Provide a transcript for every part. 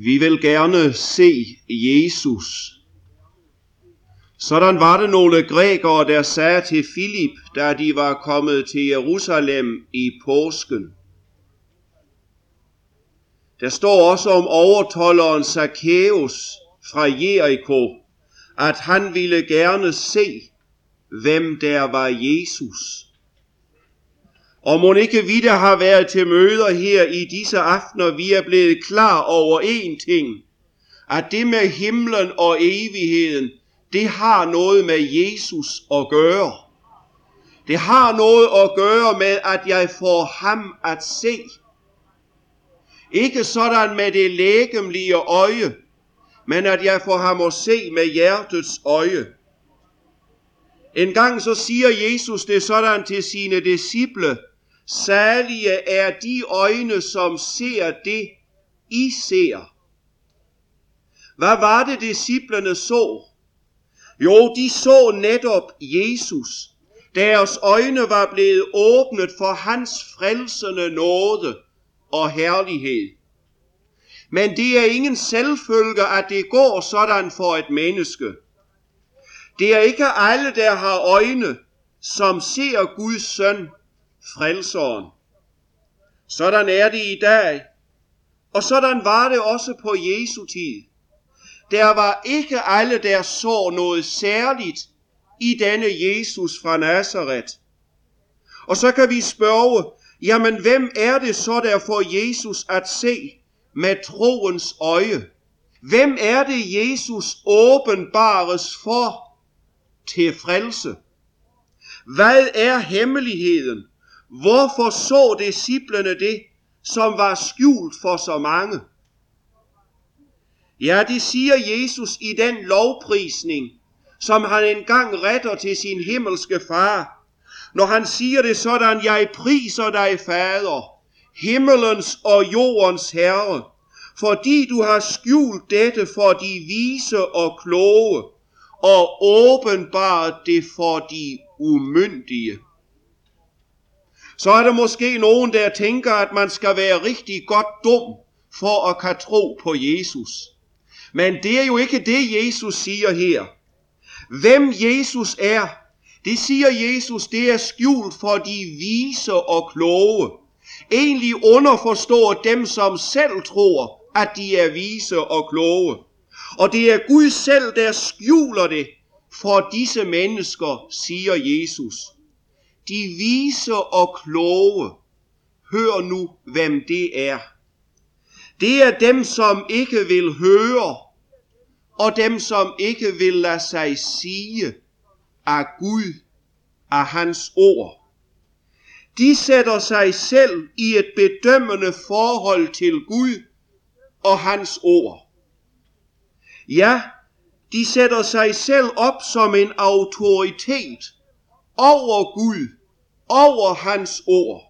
Vi vil gerne se Jesus. Sådan var det nogle grækere, der sagde til Filip, da de var kommet til Jerusalem i påsken. Der står også om overtolderen Zacchaeus fra Jericho, at han ville gerne se, hvem der var Jesus. Og må ikke vi, der har været til møder her i disse aftener, vi er blevet klar over én ting, at det med himlen og evigheden, det har noget med Jesus at gøre. Det har noget at gøre med, at jeg får ham at se. Ikke sådan med det lægemlige øje, men at jeg får ham at se med hjertets øje. En gang så siger Jesus det sådan til sine disciple, Salige er de øjne, som ser det, I ser. Hvad var det, disciplerne så? Jo, de så netop Jesus. Deres øjne var blevet åbnet for hans frelsende nåde og herlighed. Men det er ingen selvfølge, at det går sådan for et menneske. Det er ikke alle, der har øjne, som ser Guds søn frelseren. Sådan er det i dag, og sådan var det også på Jesu tid. Der var ikke alle, der så noget særligt i denne Jesus fra Nazareth. Og så kan vi spørge, jamen hvem er det så, der får Jesus at se med troens øje? Hvem er det, Jesus åbenbares for til frelse? Hvad er hemmeligheden? Hvorfor så disciplene det, som var skjult for så mange? Ja, det siger Jesus i den lovprisning, som han engang retter til sin himmelske far, når han siger det sådan, jeg priser dig, Fader, himmelens og jordens Herre, fordi du har skjult dette for de vise og kloge, og åbenbart det for de umyndige så er der måske nogen, der tænker, at man skal være rigtig godt dum for at kan tro på Jesus. Men det er jo ikke det, Jesus siger her. Hvem Jesus er, det siger Jesus, det er skjult for de vise og kloge. Egentlig underforstår dem, som selv tror, at de er vise og kloge. Og det er Gud selv, der skjuler det for disse mennesker, siger Jesus de vise og kloge, hør nu, hvem det er. Det er dem, som ikke vil høre, og dem, som ikke vil lade sig sige af Gud, af hans ord. De sætter sig selv i et bedømmende forhold til Gud og hans ord. Ja, de sætter sig selv op som en autoritet over Gud over hans ord.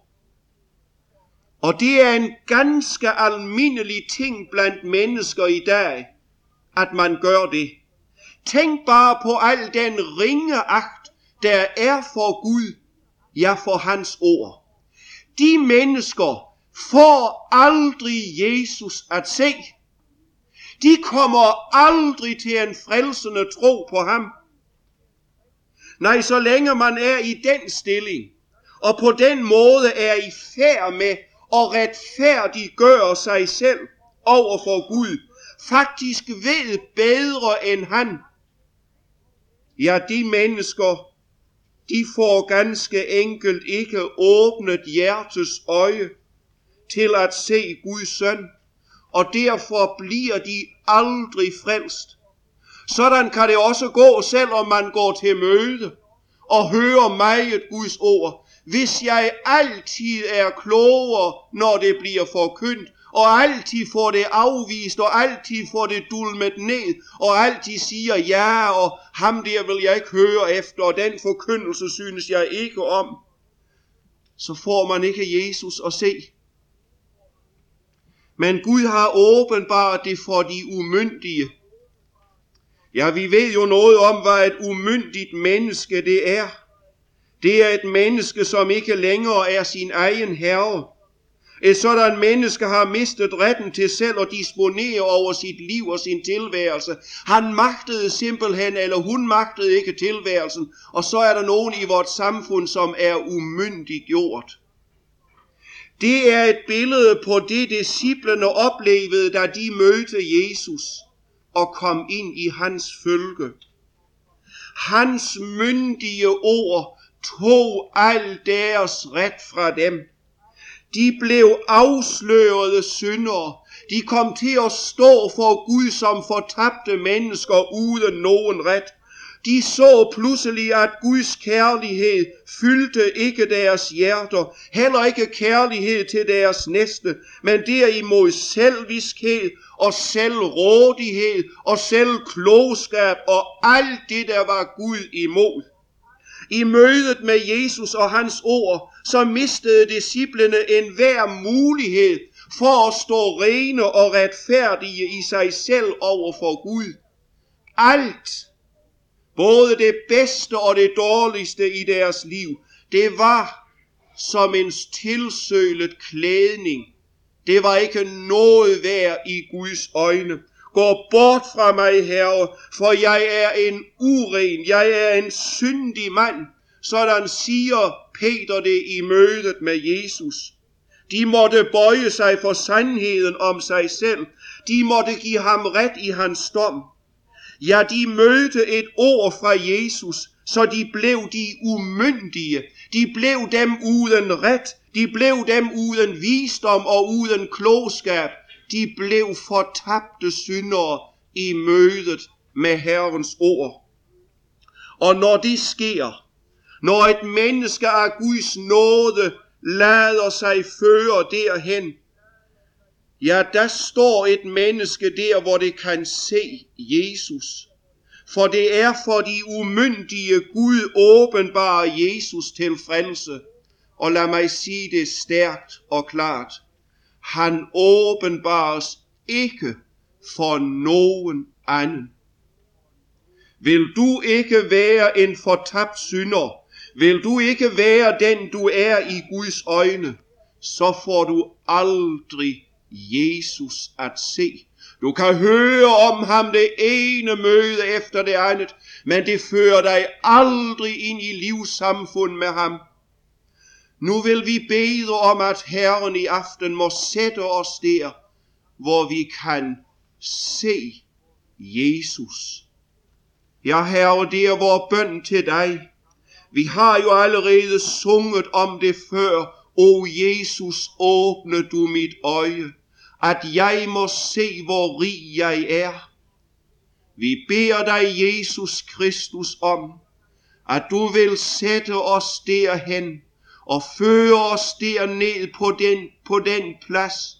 Og det er en ganske almindelig ting blandt mennesker i dag, at man gør det. Tænk bare på al den ringe akt, der er for Gud, ja for hans ord. De mennesker får aldrig Jesus at se. De kommer aldrig til en frelsende tro på ham. Nej, så længe man er i den stilling, og på den måde er i færd med at retfærdiggøre sig selv over for Gud, faktisk ved bedre end han. Ja, de mennesker, de får ganske enkelt ikke åbnet hjertes øje til at se Guds søn, og derfor bliver de aldrig frelst. Sådan kan det også gå, selvom man går til møde og hører meget Guds ord, hvis jeg altid er klogere, når det bliver forkyndt, og altid får det afvist, og altid får det dulmet ned, og altid siger ja, og ham der vil jeg ikke høre efter, og den forkyndelse synes jeg ikke om, så får man ikke Jesus at se. Men Gud har åbenbart det for de umyndige. Ja, vi ved jo noget om, hvad et umyndigt menneske det er. Det er et menneske, som ikke længere er sin egen herre. Et sådan menneske har mistet retten til selv at disponere over sit liv og sin tilværelse. Han magtede simpelthen, eller hun magtede ikke tilværelsen, og så er der nogen i vort samfund, som er umyndiggjort. Det er et billede på det, disciplene oplevede, da de mødte Jesus og kom ind i hans følge. Hans myndige ord tog al deres ret fra dem. De blev afslørede syndere. De kom til at stå for Gud som fortabte mennesker uden nogen ret. De så pludselig, at Guds kærlighed fyldte ikke deres hjerter, heller ikke kærlighed til deres næste, men derimod selviskhed og selvrådighed og selvklogskab og alt det, der var Gud imod. I mødet med Jesus og hans ord, så mistede disciplene enhver mulighed for at stå rene og retfærdige i sig selv over for Gud. Alt, både det bedste og det dårligste i deres liv, det var som en tilsølet klædning. Det var ikke noget værd i Guds øjne. Gå bort fra mig, Herre, for jeg er en uren, jeg er en syndig mand. Sådan siger Peter det i mødet med Jesus. De måtte bøje sig for sandheden om sig selv. De måtte give ham ret i hans dom. Ja, de mødte et ord fra Jesus, så de blev de umyndige. De blev dem uden ret. De blev dem uden visdom og uden klogskab de blev fortabte syndere i mødet med Herrens ord. Og når det sker, når et menneske af Guds nåde lader sig føre derhen, ja, der står et menneske der, hvor det kan se Jesus. For det er for de umyndige Gud åbenbare Jesus til frelse. Og lad mig sige det stærkt og klart han åbenbares ikke for nogen anden. Vil du ikke være en fortabt synder, vil du ikke være den du er i Guds øjne, så får du aldrig Jesus at se. Du kan høre om ham det ene møde efter det andet, men det fører dig aldrig ind i livssamfund med ham. Nu vil vi bede om, at Herren i aften må sætte os der, hvor vi kan se Jesus. Ja, Herre, det er vores bøn til dig. Vi har jo allerede sunget om det før. O Jesus, åbne du mit øje, at jeg må se, hvor rig jeg er. Vi beder dig, Jesus Kristus, om, at du vil sætte os derhen, og føre os derned på den, på den plads,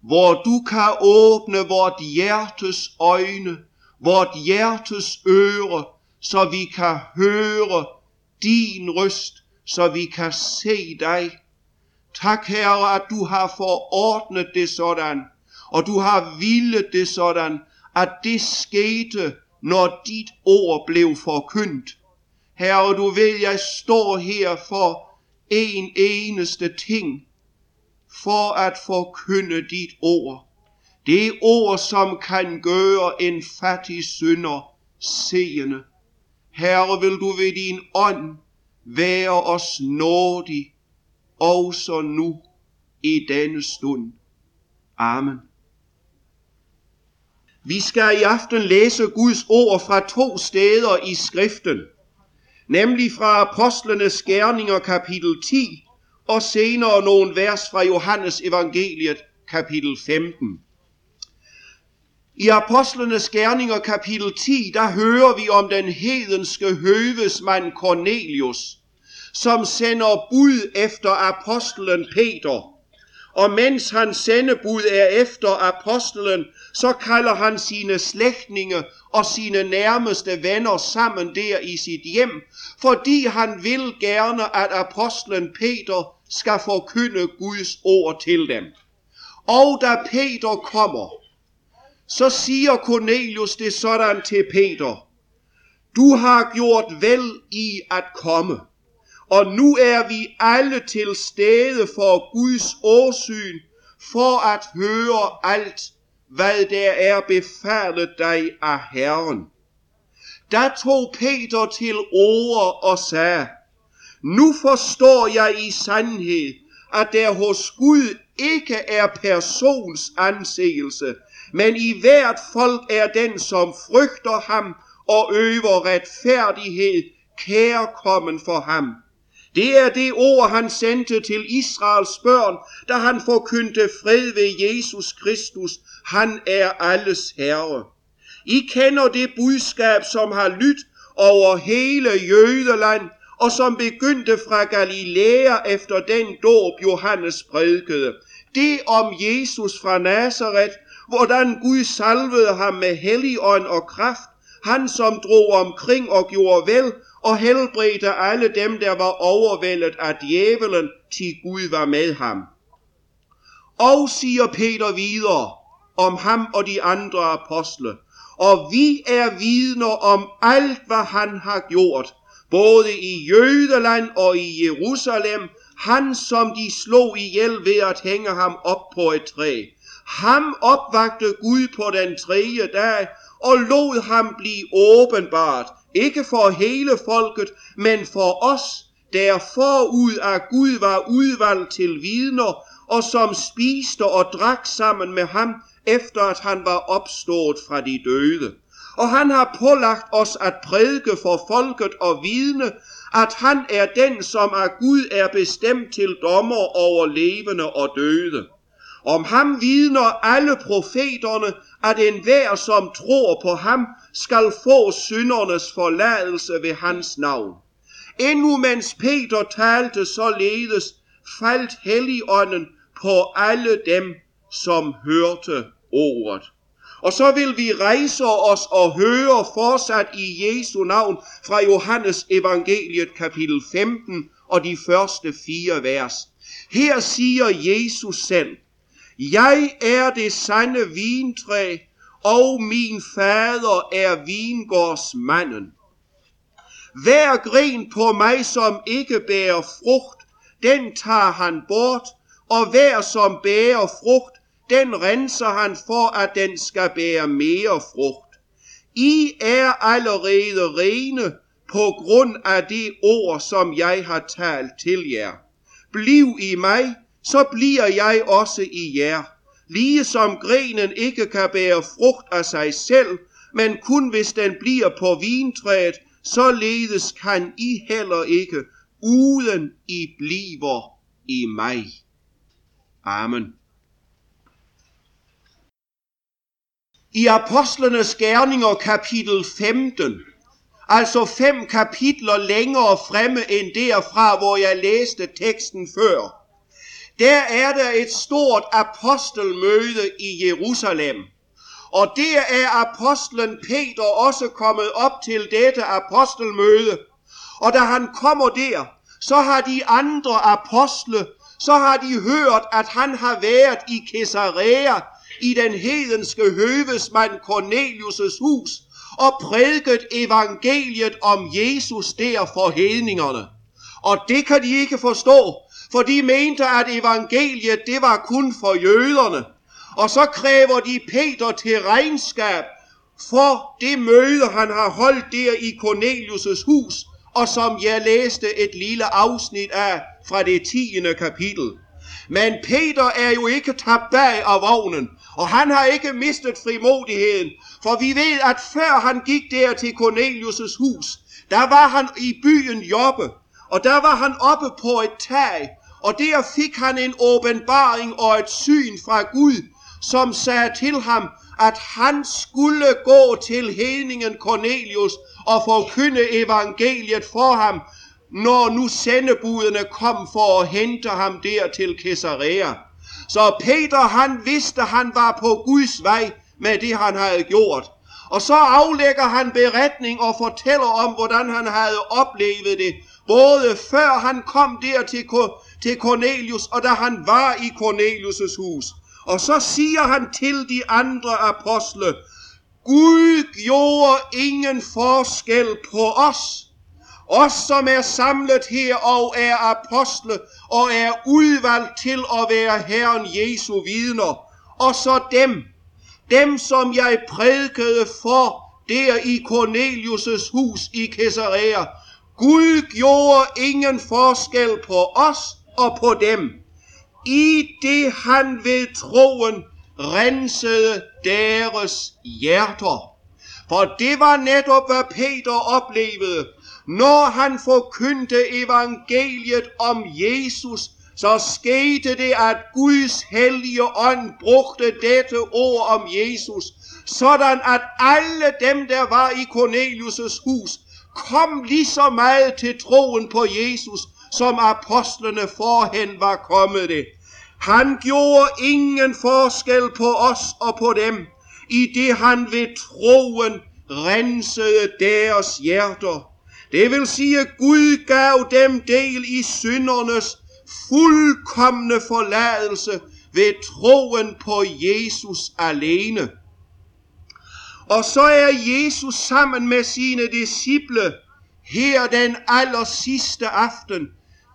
hvor du kan åbne vort hjertes øjne, vort hjertes øre, så vi kan høre din røst, så vi kan se dig. Tak, Herre, at du har forordnet det sådan, og du har villet det sådan, at det skete, når dit ord blev forkyndt. Herre, du ved, jeg står her for en eneste ting for at forkynde dit ord. Det ord, som kan gøre en fattig synder seende. Herre, vil du ved din ånd være os nådig, også nu i denne stund. Amen. Vi skal i aften læse Guds ord fra to steder i skriften nemlig fra Apostlenes Gerninger kapitel 10, og senere nogle vers fra Johannes evangeliet kapitel 15. I Apostlenes Gerninger kapitel 10, der hører vi om den hedenske høvesmand Cornelius, som sender bud efter apostlen Peter. Og mens hans sendebud er efter apostlen, så kalder han sine slægtninge og sine nærmeste venner sammen der i sit hjem, fordi han vil gerne, at apostlen Peter skal forkynde Guds ord til dem. Og da Peter kommer, så siger Cornelius det sådan til Peter, du har gjort vel i at komme og nu er vi alle til stede for Guds åsyn, for at høre alt, hvad der er befalet dig af Herren. Da tog Peter til ord og sagde, nu forstår jeg i sandhed, at der hos Gud ikke er persons anseelse, men i hvert folk er den, som frygter ham og øver retfærdighed, kærkommen for ham. Det er det ord, han sendte til Israels børn, da han forkyndte fred ved Jesus Kristus. Han er alles herre. I kender det budskab, som har lyttet over hele Jødeland, og som begyndte fra Galilea efter den dåb Johannes prædikede. Det om Jesus fra Nazareth, hvordan Gud salvede ham med helligånd og kraft, han som drog omkring og gjorde vel, og helbredte alle dem, der var overvældet af djævelen, til Gud var med ham. Og siger Peter videre om ham og de andre apostle, og vi er vidner om alt, hvad han har gjort, både i Jødeland og i Jerusalem, han som de slog ihjel ved at hænge ham op på et træ. Ham opvagte Gud på den tredje dag, og lod ham blive åbenbart, ikke for hele folket, men for os, der forud af Gud var udvalgt til vidner, og som spiste og drak sammen med ham, efter at han var opstået fra de døde. Og han har pålagt os at prædike for folket og vidne, at han er den, som af Gud er bestemt til dommer over levende og døde. Om ham vidner alle profeterne, at enhver, som tror på ham, skal få syndernes forladelse ved hans navn. Endnu mens Peter talte således, faldt Helligånden på alle dem, som hørte ordet. Og så vil vi rejse os og høre fortsat i Jesu navn fra Johannes evangeliet kapitel 15 og de første fire vers. Her siger Jesus selv, jeg er det sande vintræ, og min fader er vingårdsmanden. Hver gren på mig, som ikke bærer frugt, den tager han bort, og hver som bærer frugt, den renser han for, at den skal bære mere frugt. I er allerede rene på grund af det ord, som jeg har talt til jer. Bliv i mig, så bliver jeg også i jer. Lige som grenen ikke kan bære frugt af sig selv, men kun hvis den bliver på vintræet, således kan I heller ikke, uden I bliver i mig. Amen. I Apostlenes Gerninger kapitel 15, altså fem kapitler længere fremme end derfra, hvor jeg læste teksten før, der er der et stort apostelmøde i Jerusalem. Og der er apostlen Peter også kommet op til dette apostelmøde. Og da han kommer der, så har de andre apostle, så har de hørt, at han har været i Caesarea, i den hedenske høvesmand Cornelius' hus, og prædiket evangeliet om Jesus der for hedningerne. Og det kan de ikke forstå, for de mente, at evangeliet det var kun for jøderne. Og så kræver de Peter til regnskab for det møde, han har holdt der i Cornelius' hus, og som jeg læste et lille afsnit af fra det 10. kapitel. Men Peter er jo ikke tabt bag af vognen, og han har ikke mistet frimodigheden, for vi ved, at før han gik der til Cornelius' hus, der var han i byen Joppe, og der var han oppe på et tag, og der fik han en åbenbaring og et syn fra Gud, som sagde til ham, at han skulle gå til hedningen Cornelius og forkynde evangeliet for ham, når nu sendebudene kom for at hente ham der til Caesarea. Så Peter han vidste, han var på Guds vej med det han havde gjort. Og så aflægger han beretning og fortæller om, hvordan han havde oplevet det, både før han kom der til, til Cornelius, og da han var i Cornelius' hus. Og så siger han til de andre apostle, Gud gjorde ingen forskel på os, os som er samlet her og er apostle og er udvalgt til at være Herren Jesu vidner, og så dem, dem som jeg prædikede for der i Cornelius' hus i Caesarea. Gud gjorde ingen forskel på os og på dem, i det han ved troen rensede deres hjerter. For det var netop, hvad Peter oplevede, når han forkyndte evangeliet om Jesus, så skete det, at Guds hellige ånd brugte dette ord om Jesus, sådan at alle dem, der var i Cornelius' hus, kom lige så meget til troen på Jesus, som apostlene forhen var kommet det. Han gjorde ingen forskel på os og på dem, i det han ved troen rensede deres hjerter. Det vil sige, Gud gav dem del i syndernes fuldkommende forladelse ved troen på Jesus alene. Og så er Jesus sammen med sine disciple her den aller sidste aften.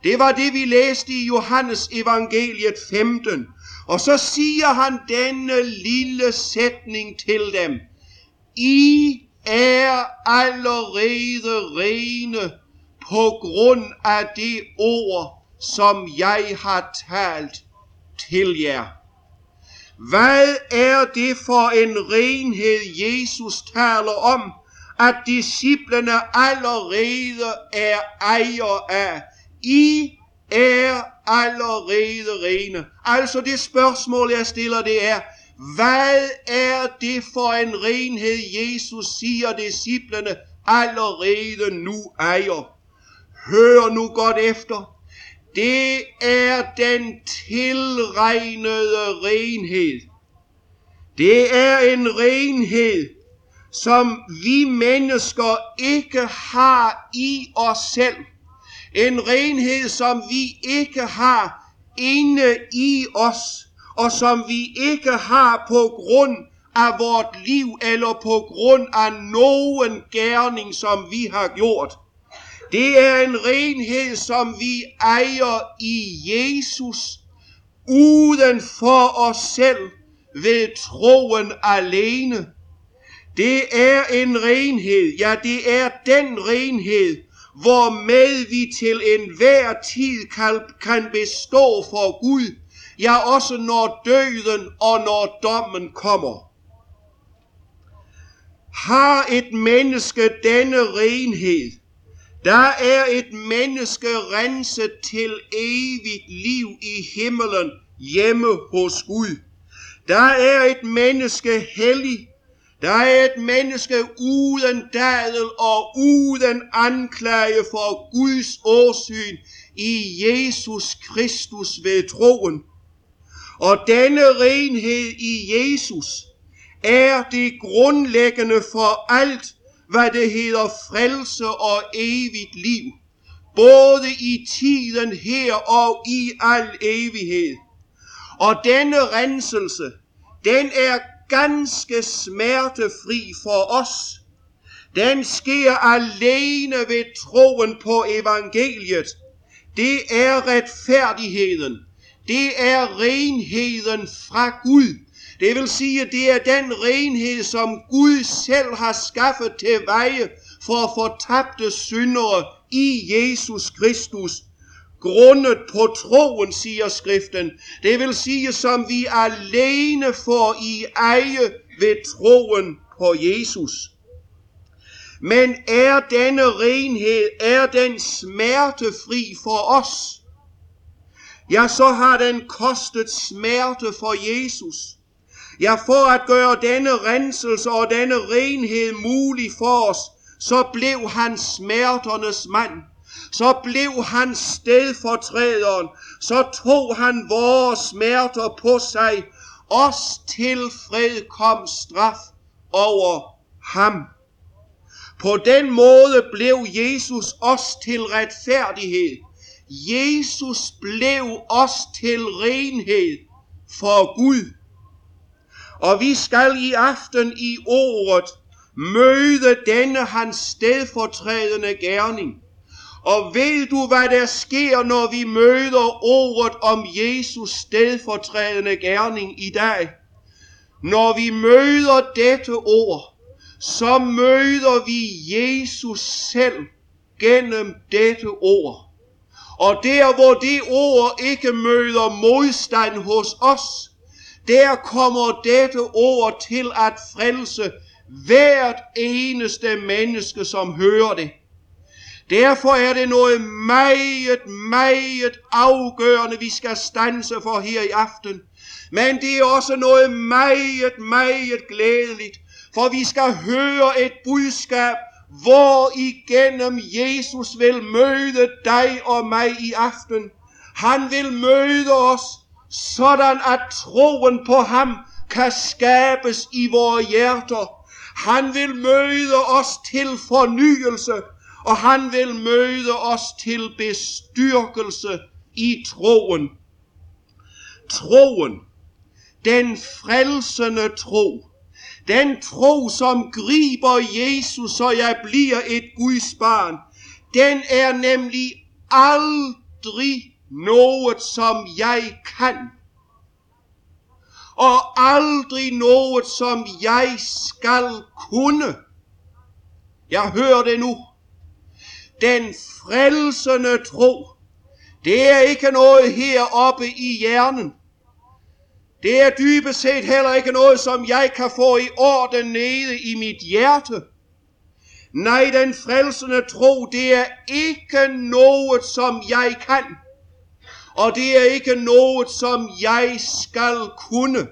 Det var det, vi læste i Johannes evangeliet 15. Og så siger han denne lille sætning til dem. I er allerede rene på grund af det ord, som jeg har talt til jer. Hvad er det for en renhed, Jesus taler om, at disciplene allerede er ejer af? I er allerede rene. Altså det spørgsmål, jeg stiller, det er, hvad er det for en renhed, Jesus siger disciplene allerede nu ejer? Hør nu godt efter. Det er den tilregnede renhed. Det er en renhed, som vi mennesker ikke har i os selv. En renhed, som vi ikke har inde i os, og som vi ikke har på grund af vort liv, eller på grund af nogen gerning, som vi har gjort. Det er en renhed, som vi ejer i Jesus, uden for os selv, ved troen alene. Det er en renhed, ja det er den renhed, hvormed vi til enhver tid kan, kan bestå for Gud, ja også når døden og når dommen kommer. Har et menneske denne renhed, der er et menneske renset til evigt liv i himmelen hjemme hos Gud. Der er et menneske hellig. Der er et menneske uden dadel og uden anklage for Guds åsyn i Jesus Kristus ved troen. Og denne renhed i Jesus er det grundlæggende for alt, hvad det hedder frelse og evigt liv, både i tiden her og i al evighed. Og denne renselse, den er ganske smertefri for os. Den sker alene ved troen på evangeliet. Det er retfærdigheden. Det er renheden fra Gud. Det vil sige, det er den renhed, som Gud selv har skaffet til veje for fortabte syndere i Jesus Kristus. Grundet på troen, siger skriften. Det vil sige, som vi alene får i eje ved troen på Jesus. Men er denne renhed, er den smertefri for os? Ja, så har den kostet smerte for Jesus. Ja, for at gøre denne renselse og denne renhed mulig for os, så blev han smerternes mand. Så blev han stedfortræderen. Så tog han vores smerter på sig. Os til fred kom straf over ham. På den måde blev Jesus os til retfærdighed. Jesus blev os til renhed for Gud. Og vi skal i aften i ordet møde denne hans stedfortrædende gerning. Og ved du, hvad der sker, når vi møder ordet om Jesus stedfortrædende gerning i dag? Når vi møder dette ord, så møder vi Jesus selv gennem dette ord. Og der hvor det ord ikke møder modstand hos os, der kommer dette ord til at frelse hvert eneste menneske, som hører det. Derfor er det noget meget, meget afgørende, vi skal stanse for her i aften. Men det er også noget meget, meget glædeligt, for vi skal høre et budskab, hvor igennem Jesus vil møde dig og mig i aften. Han vil møde os, sådan at troen på ham kan skabes i vores hjerter. Han vil møde os til fornyelse, og han vil møde os til bestyrkelse i troen. Troen, den frelsende tro, den tro, som griber Jesus, så jeg bliver et Guds barn, den er nemlig aldrig noget, som jeg kan. Og aldrig noget, som jeg skal kunne. Jeg hører det nu. Den frelsende tro, det er ikke noget heroppe i hjernen. Det er dybest set heller ikke noget, som jeg kan få i orden nede i mit hjerte. Nej, den frelsende tro, det er ikke noget, som jeg kan. Og det er ikke noget, som jeg skal kunne.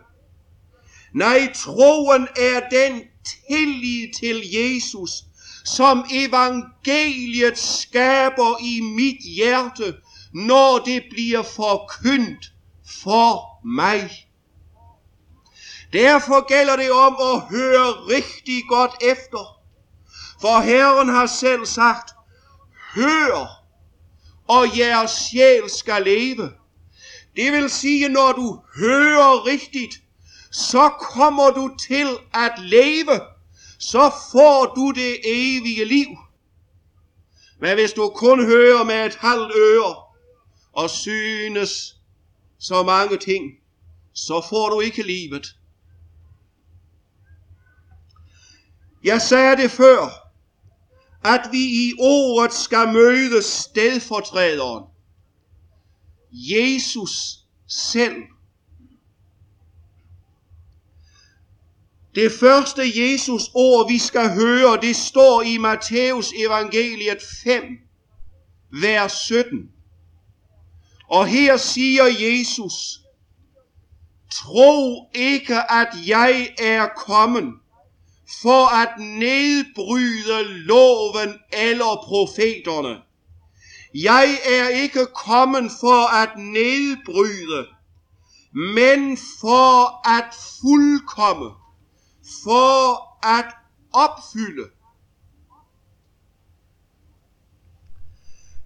Nej, troen er den tillid til Jesus, som evangeliet skaber i mit hjerte, når det bliver forkyndt for mig. Derfor gælder det om at høre rigtig godt efter. For Herren har selv sagt, hør, og jeres sjæl skal leve. Det vil sige, når du hører rigtigt, så kommer du til at leve. Så får du det evige liv. Men hvis du kun hører med et halvt øre og synes så mange ting, så får du ikke livet. Jeg sagde det før, at vi i ordet skal møde stedfortræderen. Jesus selv. Det første Jesus ord, vi skal høre, det står i Matthæus evangeliet 5, vers 17. Og her siger Jesus, tro ikke, at jeg er kommet for at nedbryde loven eller profeterne. Jeg er ikke kommet for at nedbryde, men for at fuldkomme, for at opfylde.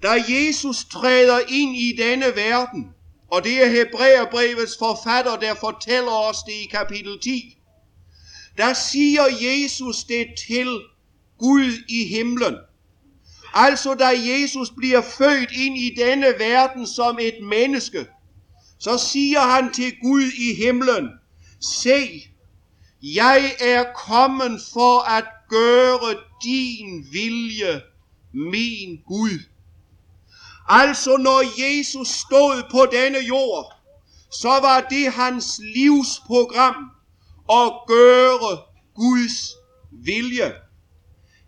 Da Jesus træder ind i denne verden, og det er Hebræerbrevets forfatter, der fortæller os det i kapitel 10, der siger Jesus det til Gud i himlen. Altså da Jesus bliver født ind i denne verden som et menneske, så siger han til Gud i himlen, se, jeg er kommet for at gøre din vilje, min Gud. Altså når Jesus stod på denne jord, så var det hans livsprogram at gøre Guds vilje.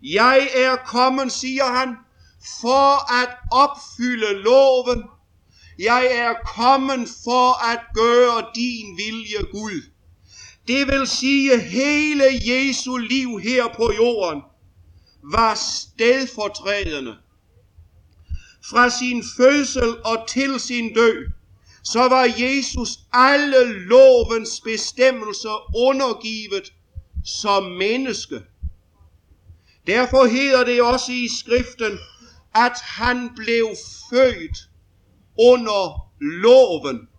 Jeg er kommet, siger han, for at opfylde loven. Jeg er kommet for at gøre din vilje, Gud. Det vil sige, hele Jesu liv her på jorden var stedfortrædende. Fra sin fødsel og til sin død så var Jesus alle lovens bestemmelser undergivet som menneske. Derfor hedder det også i skriften, at han blev født under loven.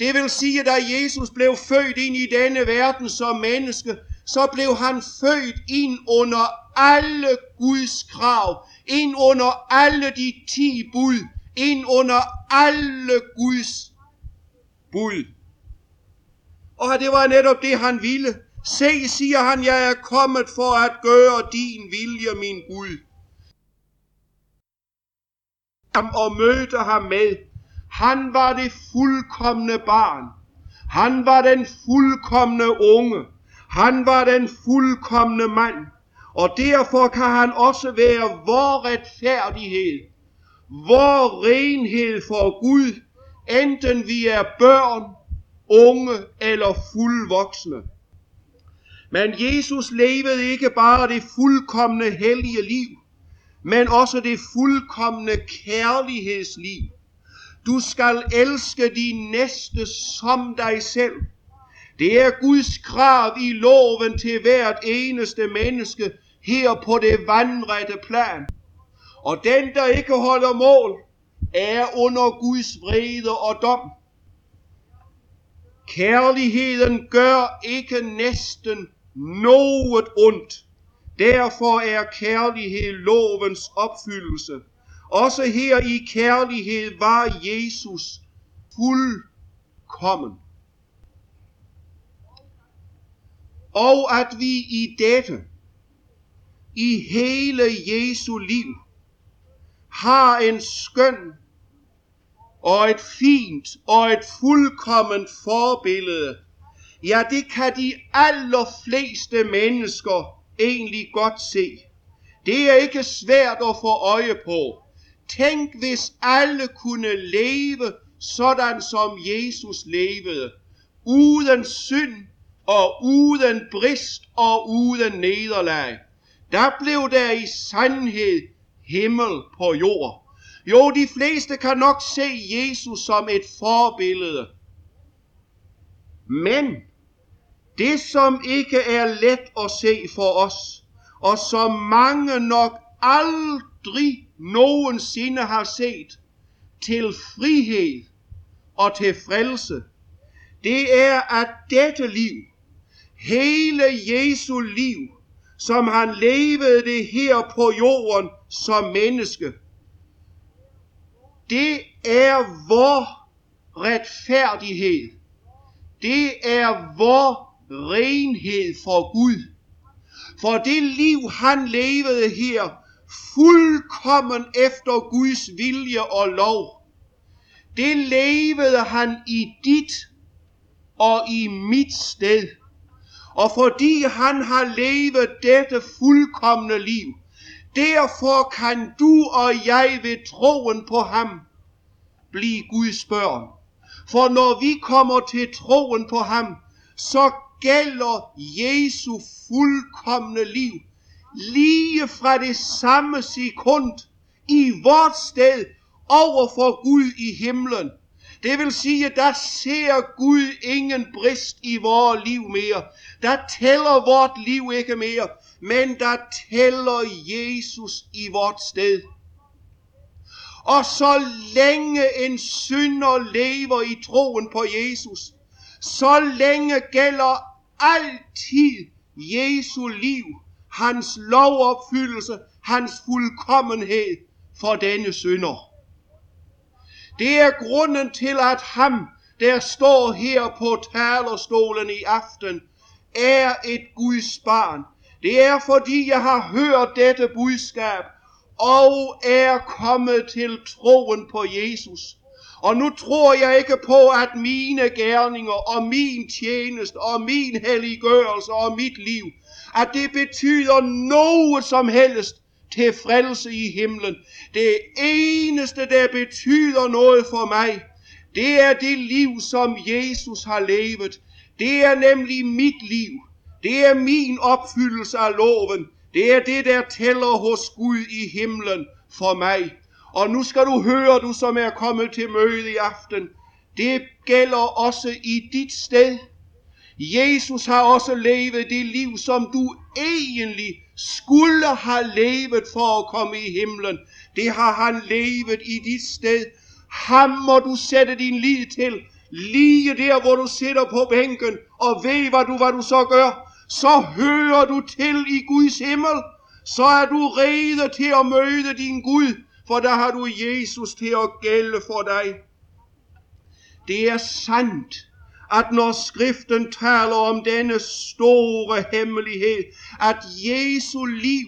Det vil sige, at da Jesus blev født ind i denne verden som menneske, så blev han født ind under alle Guds krav, ind under alle de ti bud, ind under alle Guds bud. Og det var netop det, han ville. Se, siger han, jeg er kommet for at gøre din vilje, min Gud. Og mødte ham med, han var det fuldkommende barn. Han var den fuldkommende unge. Han var den fuldkommende mand. Og derfor kan han også være vor retfærdighed, vor renhed for Gud, enten vi er børn, unge eller fuldvoksne. Men Jesus levede ikke bare det fuldkommende hellige liv, men også det fuldkommende kærlighedsliv. Du skal elske din næste som dig selv. Det er Guds krav i loven til hvert eneste menneske her på det vandrette plan. Og den, der ikke holder mål, er under Guds vrede og dom. Kærligheden gør ikke næsten noget ondt. Derfor er kærlighed lovens opfyldelse. Også her i kærlighed var Jesus fuldkommen. Og at vi i dette, i hele Jesu liv, har en skøn og et fint og et fuldkommen forbillede. Ja, det kan de allerfleste mennesker egentlig godt se. Det er ikke svært at få øje på. Tænk, hvis alle kunne leve sådan som Jesus levede. Uden synd og uden brist og uden nederlag. Der blev der i sandhed himmel på jord. Jo, de fleste kan nok se Jesus som et forbillede. Men det, som ikke er let at se for os, og som mange nok aldrig nogensinde har set, til frihed og til frelse, det er at dette liv, hele Jesu liv, som han levede det her på jorden som menneske, det er vor retfærdighed. Det er vor renhed for Gud. For det liv, han levede her, fuldkommen efter Guds vilje og lov, det levede han i dit og i mit sted. Og fordi han har levet dette fuldkommende liv, derfor kan du og jeg ved troen på ham blive Guds børn. For når vi kommer til troen på ham, så gælder Jesu fuldkommende liv lige fra det samme sekund i vort sted over for Gud i himlen. Det vil sige, at der ser Gud ingen brist i vores liv mere. Der tæller vort liv ikke mere, men der tæller Jesus i vort sted. Og så længe en synder lever i troen på Jesus, så længe gælder altid Jesu liv, hans lovopfyldelse, hans fuldkommenhed for denne synder. Det er grunden til, at ham, der står her på talerstolen i aften, er et Guds barn. Det er fordi, jeg har hørt dette budskab, og er kommet til troen på Jesus. Og nu tror jeg ikke på, at mine gerninger og min tjeneste og min helliggørelse og mit liv, at det betyder noget som helst til frelse i himlen. Det eneste, der betyder noget for mig, det er det liv, som Jesus har levet. Det er nemlig mit liv. Det er min opfyldelse af loven. Det er det, der tæller hos Gud i himlen for mig. Og nu skal du høre, du som er kommet til møde i aften. Det gælder også i dit sted. Jesus har også levet det liv, som du egentlig skulle have levet for at komme i himlen. Det har han levet i dit sted. Ham må du sætte din lid til. Lige der, hvor du sidder på bænken, og ved hvad du, hvad du så gør så hører du til i Guds himmel. så er du rede til at møde din Gud, for der har du Jesus til at gælde for dig. Det er sandt, at når skriften taler om denne store hemmelighed, at Jesu liv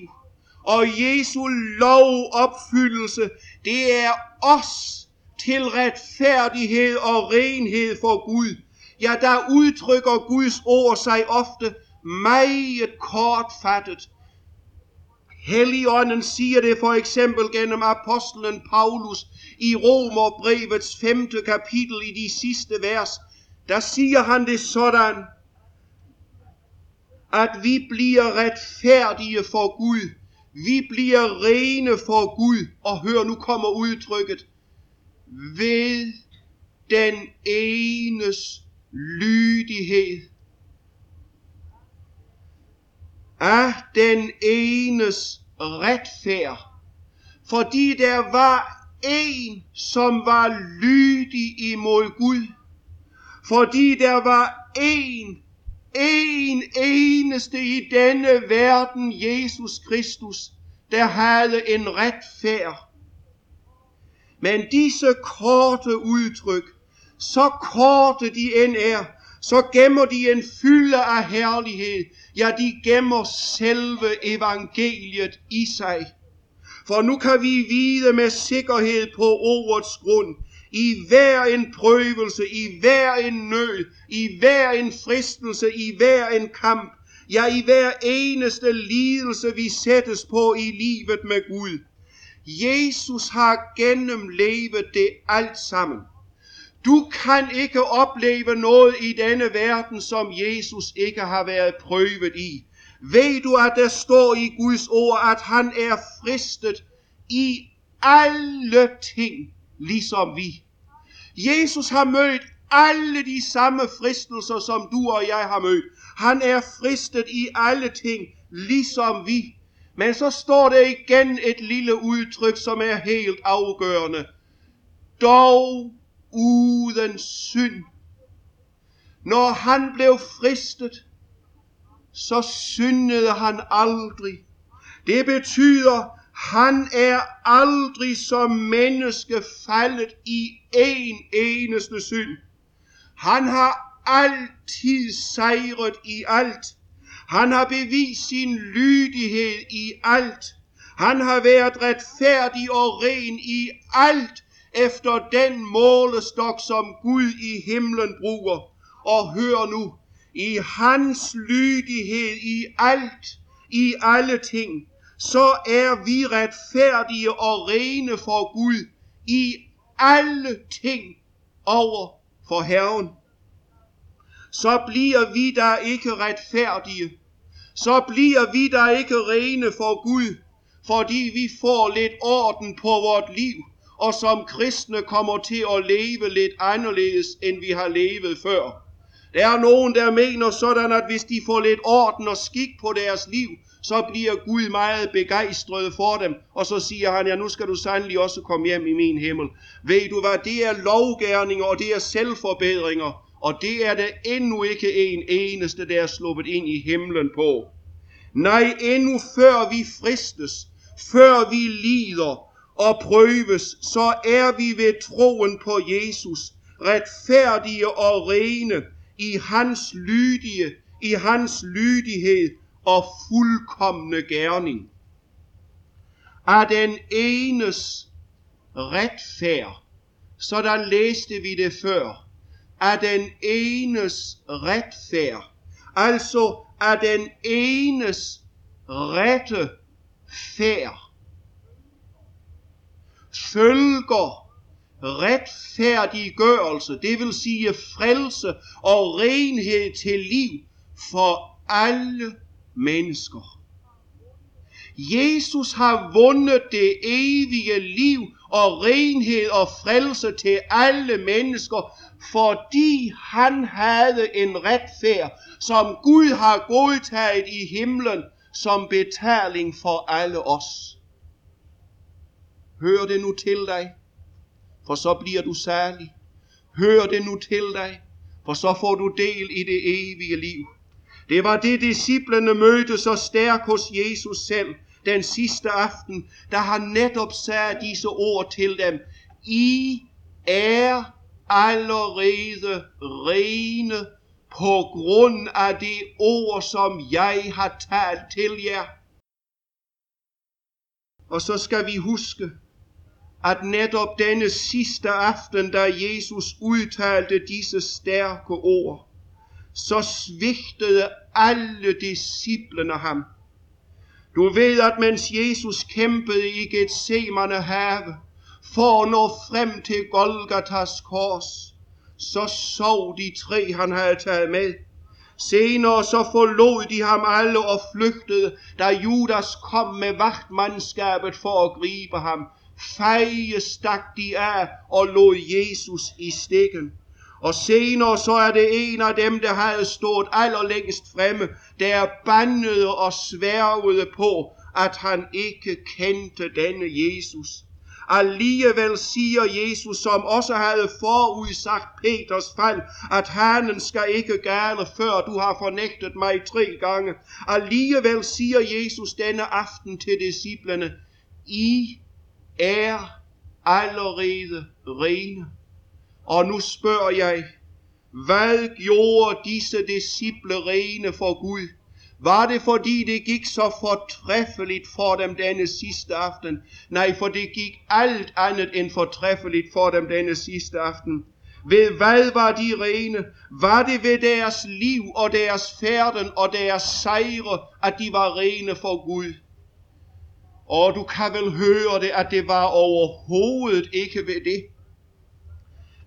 og Jesu lovopfyldelse, det er os til retfærdighed og renhed for Gud. Ja, der udtrykker Guds ord sig ofte meget kortfattet. Helligånden siger det for eksempel gennem apostlen Paulus i Romerbrevets 5. kapitel i de sidste vers. Der siger han det sådan, at vi bliver retfærdige for Gud. Vi bliver rene for Gud. Og hør, nu kommer udtrykket. Ved den enes lydighed. Af den enes retfærd. Fordi der var en, som var lydig imod Gud. Fordi der var en, en eneste i denne verden, Jesus Kristus, der havde en retfærd. Men disse korte udtryk, så korte de end er, så gemmer de en fylde af herlighed. Ja, de gemmer selve evangeliet i sig. For nu kan vi vide med sikkerhed på ordets grund, i hver en prøvelse, i hver en nød, i hver en fristelse, i hver en kamp, ja i hver eneste lidelse vi sættes på i livet med Gud. Jesus har gennemlevet det alt sammen. Du kan ikke opleve noget i denne verden, som Jesus ikke har været prøvet i. Ved du, at der står i Guds ord, at han er fristet i alle ting, ligesom vi. Jesus har mødt alle de samme fristelser, som du og jeg har mødt. Han er fristet i alle ting, ligesom vi. Men så står der igen et lille udtryk, som er helt afgørende. Dog uden synd. Når han blev fristet, så syndede han aldrig. Det betyder, han er aldrig som menneske faldet i en eneste synd. Han har altid sejret i alt. Han har bevist sin lydighed i alt. Han har været retfærdig og ren i alt, efter den målestok, som Gud i himlen bruger. Og hør nu, i hans lydighed i alt, i alle ting, så er vi retfærdige og rene for Gud i alle ting over for Herren. Så bliver vi der ikke retfærdige. Så bliver vi der ikke rene for Gud, fordi vi får lidt orden på vort liv, og som kristne kommer til at leve lidt anderledes, end vi har levet før. Der er nogen, der mener sådan, at hvis de får lidt orden og skik på deres liv, så bliver Gud meget begejstret for dem, og så siger han, ja nu skal du sandelig også komme hjem i min himmel. Ved du hvad, det er lovgærninger, og det er selvforbedringer, og det er der endnu ikke en eneste, der er sluppet ind i himlen på. Nej, endnu før vi fristes, før vi lider og prøves, så er vi ved troen på Jesus, retfærdige og rene i hans lydige, i hans lydighed og fuldkommende gerning. Af den enes retfærd, sådan læste vi det før, af den enes retfærd, altså af den enes rette færd, følger retfærdiggørelse, det vil sige frelse og renhed til liv for alle mennesker. Jesus har vundet det evige liv og renhed og frelse til alle mennesker, fordi han havde en retfærd, som Gud har godtaget i himlen som betaling for alle os. Hør det nu til dig, for så bliver du særlig. Hør det nu til dig, for så får du del i det evige liv. Det var det, disciplene mødte så stærk hos Jesus selv, den sidste aften, da han netop sagde disse ord til dem. I er allerede rene på grund af det ord, som jeg har talt til jer. Og så skal vi huske, at netop denne sidste aften, da Jesus udtalte disse stærke ord, så svigtede alle disciplene ham. Du ved, at mens Jesus kæmpede i Gethsemane have, for at nå frem til Golgatas kors, så sov de tre, han havde taget med. Senere så forlod de ham alle og flygtede, da Judas kom med vagtmandskabet for at gribe ham. Feje stak de af og lod Jesus i stikken. Og senere så er det en af dem, der havde stået allerlængst fremme, der bandede og sværgede på, at han ikke kendte denne Jesus. Alligevel siger Jesus, som også havde forudsagt Peters fald, at hanen skal ikke gerne, før du har fornægtet mig tre gange. Alligevel siger Jesus denne aften til disciplene, I er allerede rene. Og nu spørger jeg, hvad gjorde disse disciple rene for Gud? Var det fordi det gik så fortræffeligt for dem denne sidste aften? Nej, for det gik alt andet end fortræffeligt for dem denne sidste aften. Ved hvad var de rene? Var det ved deres liv og deres færden og deres sejre, at de var rene for Gud? Og du kan vel høre det, at det var overhovedet ikke ved det.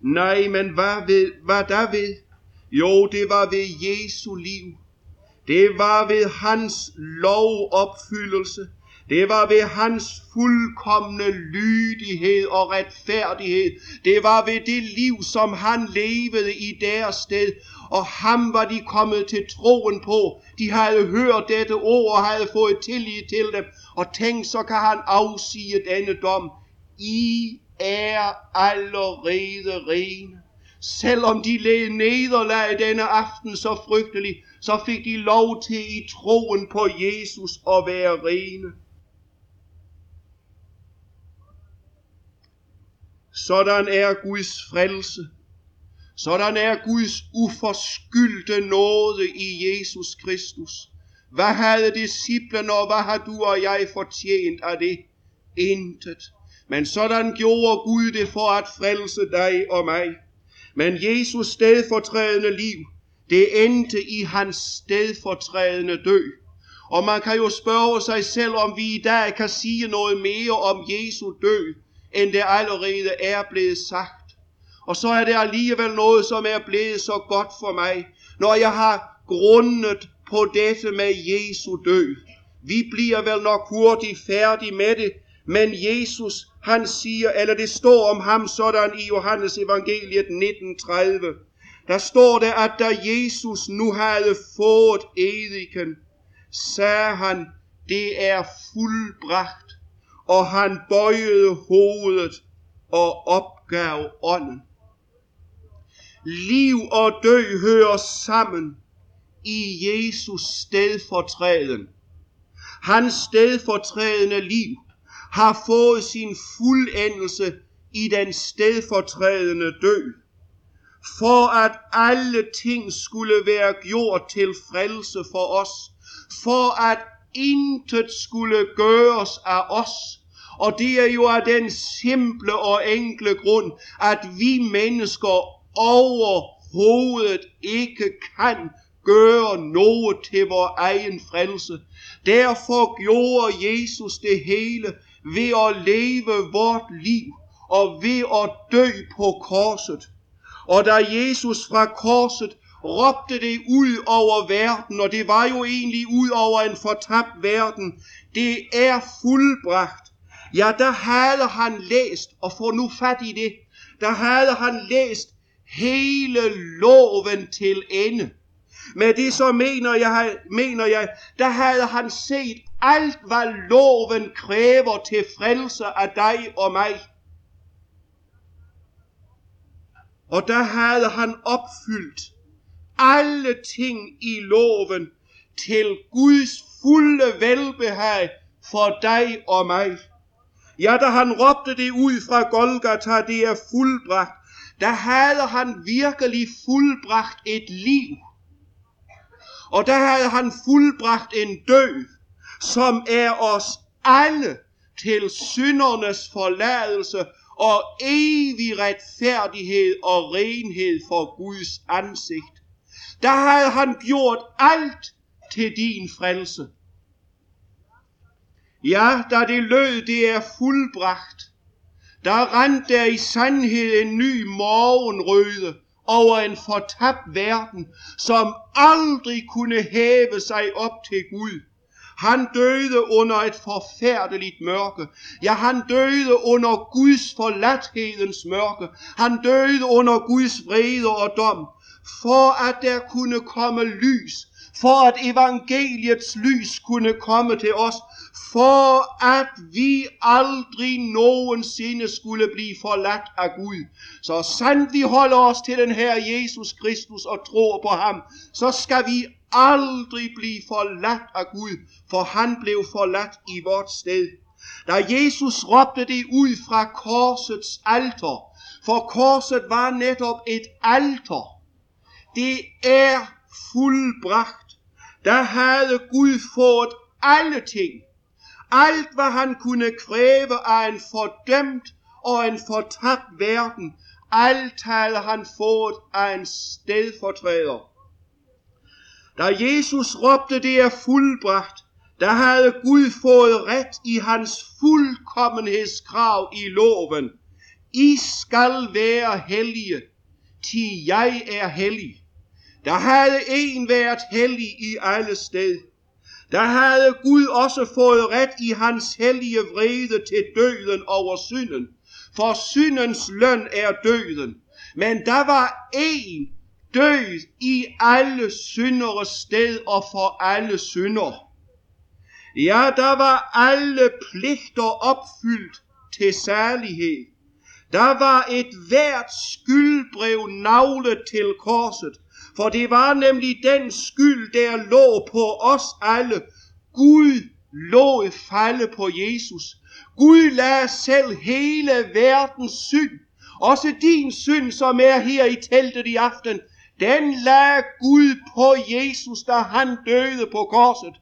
Nej, men hvad, ved, hvad der ved? Jo, det var ved Jesu liv. Det var ved hans lovopfyldelse. Det var ved hans fuldkommende lydighed og retfærdighed. Det var ved det liv, som han levede i deres sted. Og ham var de kommet til troen på. De havde hørt dette ord og havde fået tillid til dem. Og tænk, så kan han afsige denne dom. I er allerede rene. Selvom de led nederlag denne aften så frygtelig, så fik de lov til i troen på Jesus at være rene. Sådan er Guds frelse. Sådan er Guds uforskyldte nåde i Jesus Kristus. Hvad havde disciplene, og hvad har du og jeg fortjent af det? Intet. Men sådan gjorde Gud det for at frelse dig og mig. Men Jesus stedfortrædende liv, det endte i hans stedfortrædende død. Og man kan jo spørge sig selv, om vi i dag kan sige noget mere om Jesu død, end det allerede er blevet sagt. Og så er det alligevel noget, som er blevet så godt for mig, når jeg har grundet på dette med Jesu død. Vi bliver vel nok hurtigt færdige med det, men Jesus, han siger, eller det står om ham sådan i Johannes evangeliet 1930, der står der, at da Jesus nu havde fået ediken, sagde han, det er fuldbragt, og han bøjede hovedet og opgav ånden. Liv og død hører sammen i Jesus stedfortræden. Hans stedfortrædende liv har fået sin fuldendelse i den stedfortrædende død for at alle ting skulle være gjort til frelse for os, for at intet skulle gøres af os. Og det er jo af den simple og enkle grund, at vi mennesker overhovedet ikke kan gøre noget til vores egen frelse. Derfor gjorde Jesus det hele ved at leve vort liv og ved at dø på korset. Og da Jesus fra korset råbte det ud over verden, og det var jo egentlig ud over en fortabt verden, det er fuldbragt. Ja, der havde han læst, og få nu fat i det, der havde han læst hele loven til ende. Med det så mener jeg, mener jeg, der havde han set alt, hvad loven kræver til frelse af dig og mig. Og der havde han opfyldt alle ting i loven til Guds fulde velbehag for dig og mig. Ja, da han råbte det ud fra Golgata, det er fuldbragt, der havde han virkelig fuldbragt et liv. Og der havde han fuldbragt en død, som er os alle til syndernes forladelse og evig retfærdighed og renhed for Guds ansigt. Der havde han gjort alt til din frelse. Ja, da det lød, det er fuldbragt, der rent der i sandhed en ny morgenrøde over en fortabt verden, som aldrig kunne hæve sig op til Gud. Han døde under et forfærdeligt mørke. Ja, han døde under Guds forladthedens mørke. Han døde under Guds vrede og dom, for at der kunne komme lys, for at evangeliets lys kunne komme til os, for at vi aldrig nogensinde skulle blive forladt af Gud. Så sandt vi holder os til den her Jesus Kristus og tror på ham, så skal vi aldrig blive forladt af Gud, for han blev forladt i vort sted. Da Jesus råbte det ud fra korsets alter, for korset var netop et alter. Det er fuldbragt. Der havde Gud fået alle ting. Alt hvad han kunne kræve af en fordømt og en fortabt verden, alt havde han fået af en stedfortræder. Da Jesus råbte, det er fuldbragt, der havde Gud fået ret i hans fuldkommenhedskrav i loven. I skal være hellige, til jeg er hellig. Der havde en været hellig i alle sted. Der havde Gud også fået ret i hans hellige vrede til døden over synden. For syndens løn er døden. Men der var en død i alle synderes sted og for alle synder. Ja, der var alle pligter opfyldt til særlighed. Der var et hvert skyldbrev navlet til korset, for det var nemlig den skyld, der lå på os alle. Gud lod falde på Jesus. Gud lagde selv hele verdens synd, også din synd, som er her i teltet i aften, den lagde Gud på Jesus, da han døde på korset.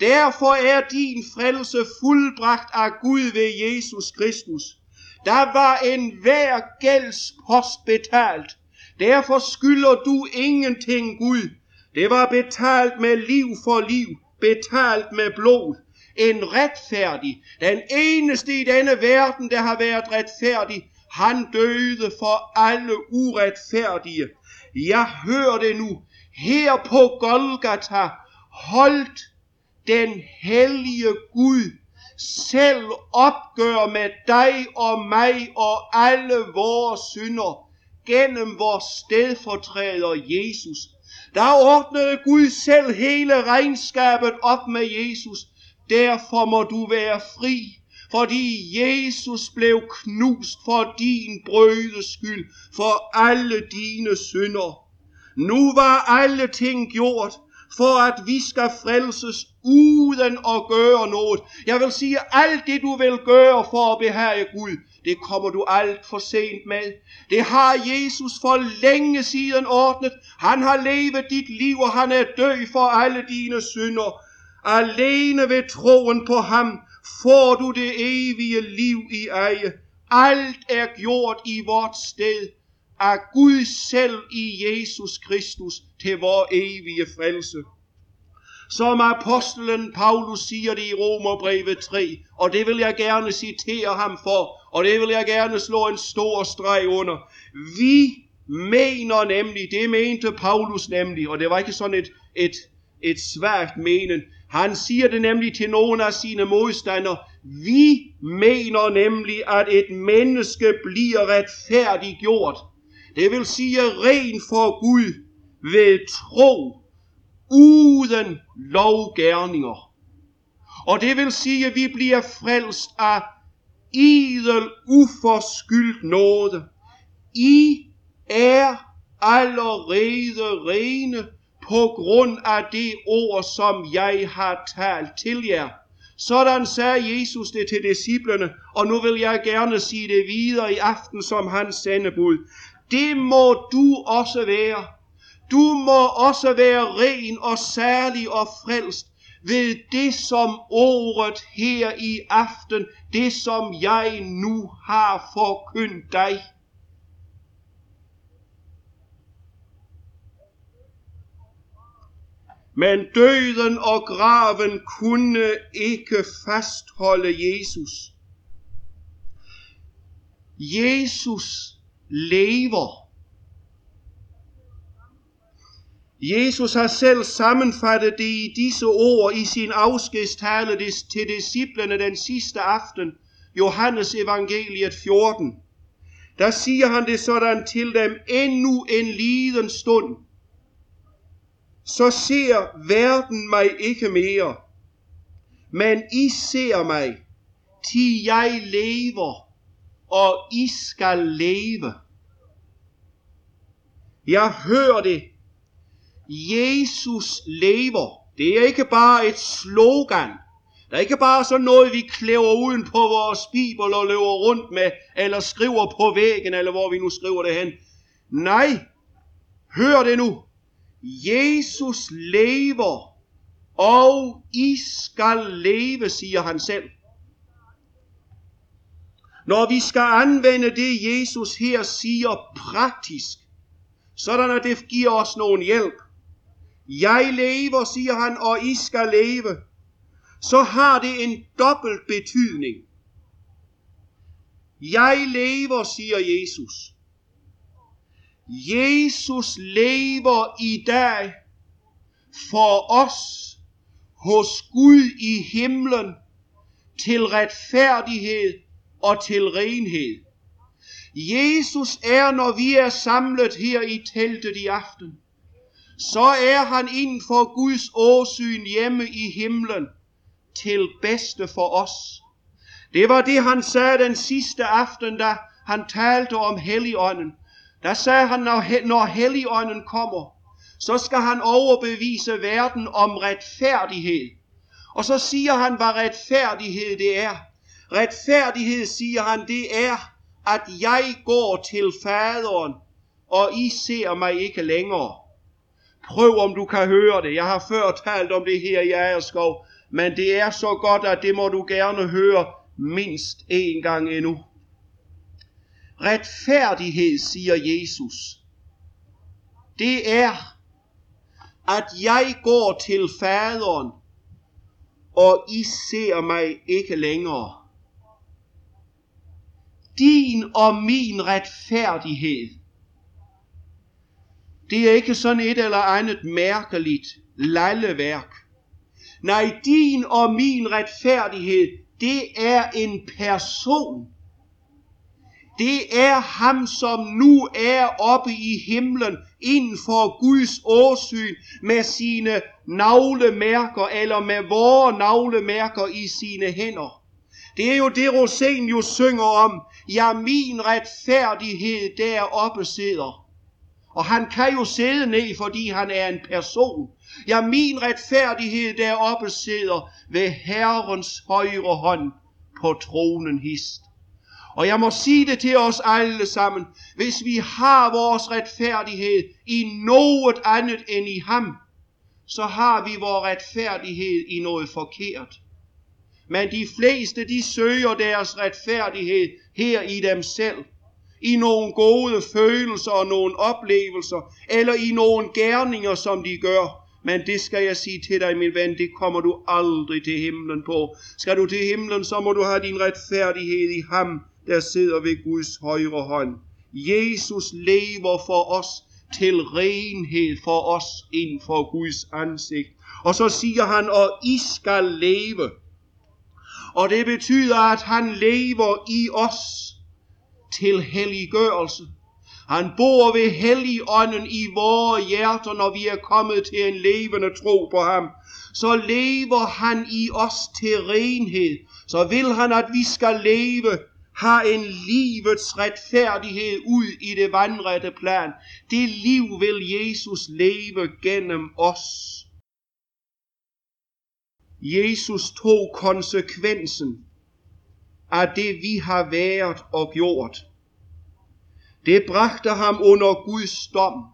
Derfor er din frelse fuldbragt af Gud ved Jesus Kristus. Der var en hver gældspost betalt. Derfor skylder du ingenting Gud. Det var betalt med liv for liv, betalt med blod. En retfærdig, den eneste i denne verden, der har været retfærdig, han døde for alle uretfærdige. Jeg hører det nu. Her på Golgata holdt den hellige Gud selv opgør med dig og mig og alle vores synder gennem vores stedfortræder Jesus. Der ordnede Gud selv hele regnskabet op med Jesus. Derfor må du være fri, fordi Jesus blev knust for din brødes skyld, for alle dine synder. Nu var alle ting gjort, for at vi skal frelses uden at gøre noget. Jeg vil sige, alt det du vil gøre for at behage Gud, det kommer du alt for sent med. Det har Jesus for længe siden ordnet. Han har levet dit liv, og han er død for alle dine synder. Alene ved troen på ham får du det evige liv i eje. Alt er gjort i vort sted af Gud selv i Jesus Kristus til vor evige frelse. Som apostlen Paulus siger det i Romerbrevet 3, og det vil jeg gerne citere ham for, og det vil jeg gerne slå en stor streg under. Vi mener nemlig, det mente Paulus nemlig, og det var ikke sådan et, et, et svært menen. Han siger det nemlig til nogle af sine modstandere. Vi mener nemlig, at et menneske bliver retfærdiggjort. Det vil sige ren for Gud ved tro uden lovgærninger. Og det vil sige, at vi bliver frelst af idel uforskyldt nåde. I er allerede rene på grund af det ord, som jeg har talt til jer. Sådan sagde Jesus det til disciplene, og nu vil jeg gerne sige det videre i aften som hans sendebud. Det må du også være. Du må også være ren og særlig og frelst ved det som ordet her i aften, det som jeg nu har forkyndt dig. Men døden og graven kunne ikke fastholde Jesus. Jesus lever. Jesus har selv sammenfattet det i disse ord i sin afskedstale til disciplene den sidste aften, Johannes evangeliet 14. Der siger han det sådan til dem, endnu en liden stund, så ser verden mig ikke mere, men I ser mig, til jeg lever, og I skal leve. Jeg hører det. Jesus lever. Det er ikke bare et slogan. Det er ikke bare sådan noget, vi klæver uden på vores bibel og løber rundt med, eller skriver på væggen, eller hvor vi nu skriver det hen. Nej, hør det nu. Jesus lever, og I skal leve, siger han selv. Når vi skal anvende det, Jesus her siger praktisk, sådan at det giver os nogen hjælp. Jeg lever, siger han, og I skal leve. Så har det en dobbelt betydning. Jeg lever, siger Jesus. Jesus lever i dag for os hos Gud i himlen til retfærdighed og til renhed. Jesus er, når vi er samlet her i teltet i aften, så er han inden for Guds åsyn hjemme i himlen til bedste for os. Det var det, han sagde den sidste aften, da han talte om Helligånden. Der sagde han, når, Helligånden kommer, så skal han overbevise verden om retfærdighed. Og så siger han, hvad retfærdighed det er. Retfærdighed, siger han, det er, at jeg går til faderen, og I ser mig ikke længere. Prøv om du kan høre det. Jeg har før talt om det her i Agerskov, men det er så godt, at det må du gerne høre mindst en gang endnu. Retfærdighed, siger Jesus, det er, at jeg går til faderen, og I ser mig ikke længere. Din og min retfærdighed, det er ikke sådan et eller andet mærkeligt lalleværk. Nej, din og min retfærdighed, det er en person. Det er ham, som nu er oppe i himlen inden for Guds åsyn med sine navlemærker eller med vore navlemærker i sine hænder. Det er jo det, Rosenius synger om. Ja, min retfærdighed deroppe sidder. Og han kan jo sidde ned, fordi han er en person. Ja, min retfærdighed deroppe sidder ved Herrens højre hånd på tronen hist. Og jeg må sige det til os alle sammen. Hvis vi har vores retfærdighed i noget andet end i ham, så har vi vores retfærdighed i noget forkert. Men de fleste, de søger deres retfærdighed her i dem selv. I nogle gode følelser og nogle oplevelser, eller i nogle gerninger, som de gør. Men det skal jeg sige til dig, min ven, det kommer du aldrig til himlen på. Skal du til himlen, så må du have din retfærdighed i ham, der sidder ved Guds højre hånd. Jesus lever for os til renhed for os inden for Guds ansigt. Og så siger han, og I skal leve. Og det betyder, at han lever i os til helliggørelse. Han bor ved helligånden i vores hjerter, når vi er kommet til en levende tro på ham. Så lever han i os til renhed. Så vil han, at vi skal leve har en livets retfærdighed ud i det vandrette plan. Det liv vil Jesus leve gennem os. Jesus tog konsekvensen af det, vi har været og gjort. Det bragte ham under Guds dom.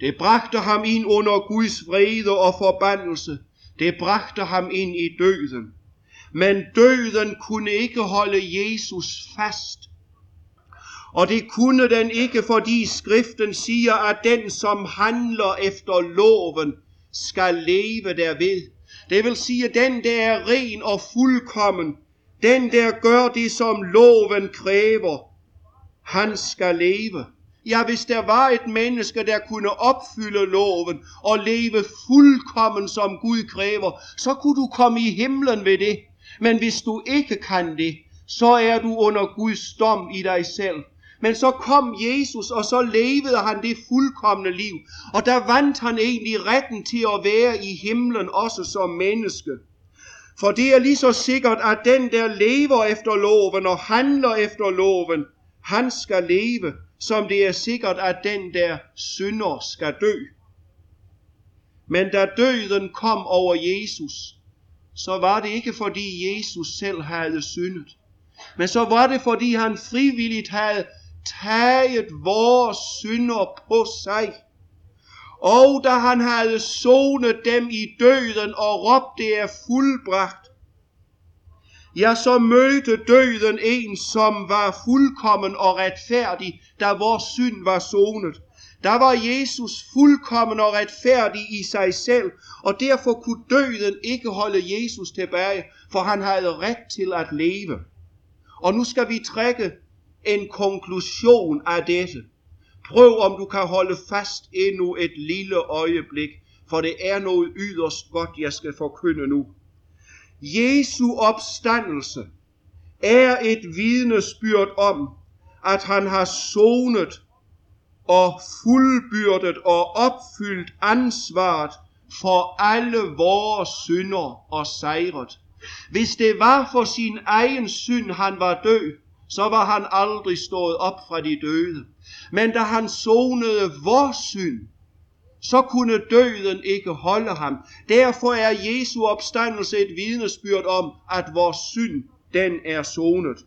Det bragte ham ind under Guds vrede og forbandelse. Det bragte ham ind i døden. Men døden kunne ikke holde Jesus fast. Og det kunne den ikke, fordi skriften siger, at den, som handler efter loven, skal leve derved. Det vil sige, at den, der er ren og fuldkommen, den, der gør det, som loven kræver, han skal leve. Ja, hvis der var et menneske, der kunne opfylde loven og leve fuldkommen, som Gud kræver, så kunne du komme i himlen ved det. Men hvis du ikke kan det, så er du under Guds dom i dig selv. Men så kom Jesus, og så levede han det fuldkommende liv. Og der vandt han egentlig retten til at være i himlen også som menneske. For det er lige så sikkert, at den, der lever efter loven og handler efter loven, han skal leve, som det er sikkert, at den, der synder, skal dø. Men da døden kom over Jesus, så var det ikke fordi Jesus selv havde syndet. Men så var det fordi han frivilligt havde taget vores synder på sig. Og da han havde sonet dem i døden og råbt, det er fuldbragt, ja, så mødte døden en, som var fuldkommen og retfærdig, da vores synd var sonet. Der var Jesus fuldkommen og retfærdig i sig selv, og derfor kunne døden ikke holde Jesus tilbage, for han havde ret til at leve. Og nu skal vi trække en konklusion af dette. Prøv om du kan holde fast endnu et lille øjeblik, for det er noget yderst godt, jeg skal forkynde nu. Jesu opstandelse er et vidnesbyrd om, at han har sonet og fuldbyrdet og opfyldt ansvaret for alle vores synder og sejret. Hvis det var for sin egen synd, han var død, så var han aldrig stået op fra de døde. Men da han sonede vores synd, så kunne døden ikke holde ham. Derfor er Jesu opstandelse et vidnesbyrd om, at vores synd, den er sonet.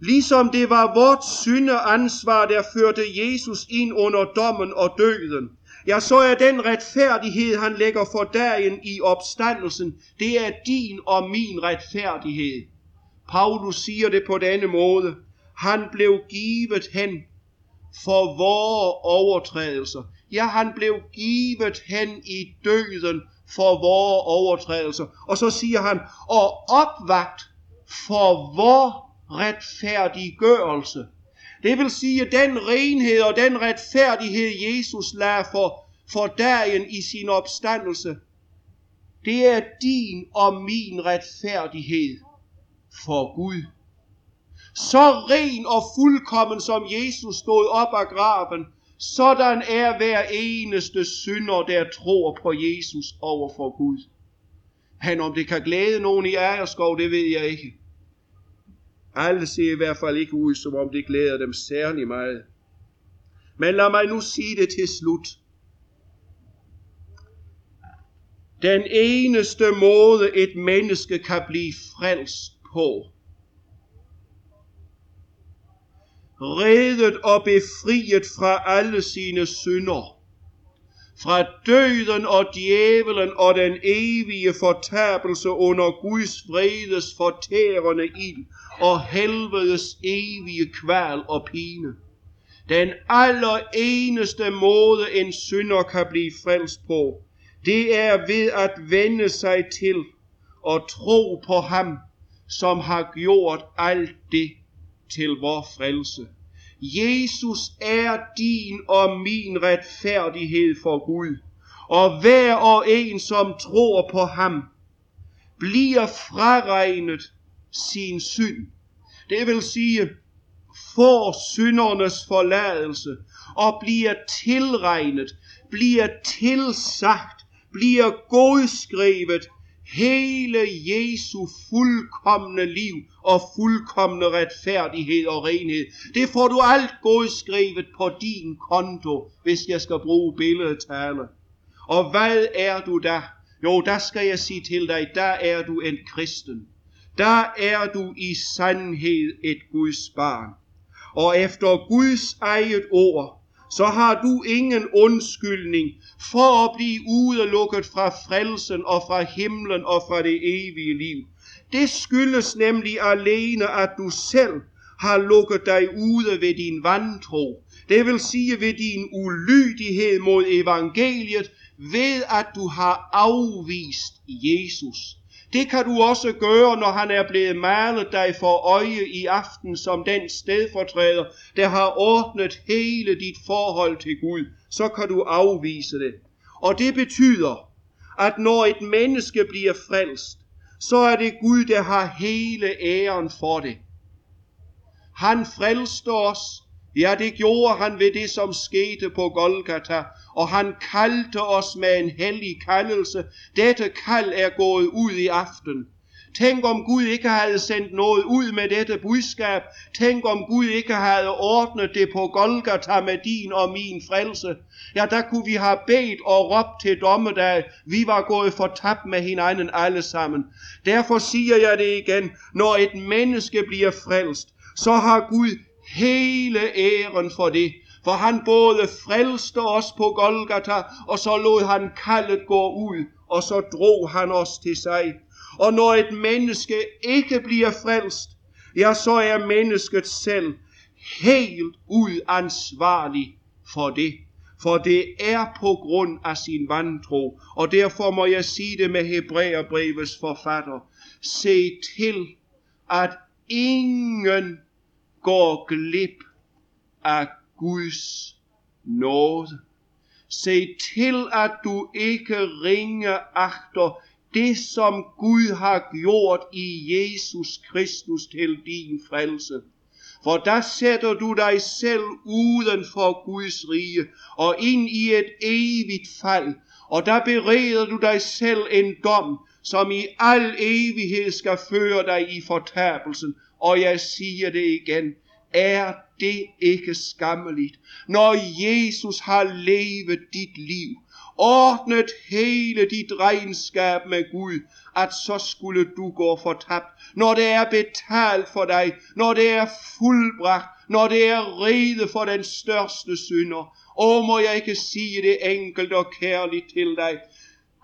Ligesom det var vort syndeansvar, der førte Jesus ind under dommen og døden, ja, så er den retfærdighed, han lægger for dagen i opstandelsen, det er din og min retfærdighed. Paulus siger det på denne måde. Han blev givet hen for vores overtrædelser. Ja, han blev givet hen i døden for vores overtrædelser. Og så siger han, og opvagt for vores retfærdiggørelse. Det vil sige, den renhed og den retfærdighed, Jesus lagde for, for dagen i sin opstandelse, det er din og min retfærdighed for Gud. Så ren og fuldkommen som Jesus stod op af graven, sådan er hver eneste synder, der tror på Jesus over for Gud. Han om det kan glæde nogen i Ejerskov, det ved jeg ikke. Alle ser i hvert fald ikke ud, som om det glæder dem særlig meget. Men lad mig nu sige det til slut. Den eneste måde et menneske kan blive frelst på, reddet og befriet fra alle sine synder, fra døden og djævelen og den evige fortabelse under Guds vredes fortærende ild og helvedes evige kval og pine. Den aller eneste måde en synder kan blive frelst på, det er ved at vende sig til og tro på ham, som har gjort alt det til vor frelse. Jesus er din og min retfærdighed for Gud, og hver og en, som tror på ham, bliver fraregnet sin synd. Det vil sige, får syndernes forladelse og bliver tilregnet, bliver tilsagt, bliver godskrevet hele Jesu fuldkommende liv og fuldkommende retfærdighed og renhed. Det får du alt godskrevet på din konto, hvis jeg skal bruge billedtale. Og hvad er du da? jo, der skal jeg sige til dig, der er du en kristen. Der er du i sandhed et Guds barn. Og efter Guds eget ord, så har du ingen undskyldning for at blive udelukket fra frelsen og fra himlen og fra det evige liv. Det skyldes nemlig alene, at du selv har lukket dig ude ved din vantro. Det vil sige ved din ulydighed mod evangeliet, ved at du har afvist Jesus. Det kan du også gøre, når han er blevet malet dig for øje i aften som den stedfortræder, der har ordnet hele dit forhold til Gud. Så kan du afvise det. Og det betyder, at når et menneske bliver frelst, så er det Gud, der har hele æren for det. Han frelste os, ja det gjorde han ved det, som skete på Golgata, og han kaldte os med en hellig kaldelse. Dette kald er gået ud i aften. Tænk om Gud ikke havde sendt noget ud med dette budskab. Tænk om Gud ikke havde ordnet det på Golgata med din og min frelse. Ja, der kunne vi have bedt og råbt til dommedag. Vi var gået fortabt med hinanden alle sammen. Derfor siger jeg det igen. Når et menneske bliver frelst, så har Gud hele æren for det. For han både frelste os på Golgata, og så lod han kaldet gå ud, og så drog han os til sig. Og når et menneske ikke bliver frelst, ja, så er mennesket selv helt uansvarlig for det. For det er på grund af sin vantro. Og derfor må jeg sige det med Hebræerbrevets forfatter. Se til, at ingen går glip af Guds nåde. Se til, at du ikke ringer agter det, som Gud har gjort i Jesus Kristus til din frelse. For der sætter du dig selv uden for Guds rige og ind i et evigt fald, og der bereder du dig selv en dom, som i al evighed skal føre dig i fortabelsen. Og jeg siger det igen, er det ikke skammeligt, når Jesus har levet dit liv, ordnet hele dit regnskab med Gud, at så skulle du gå fortabt, når det er betalt for dig, når det er fuldbragt, når det er rede for den største synder. Og må jeg ikke sige det enkelt og kærligt til dig,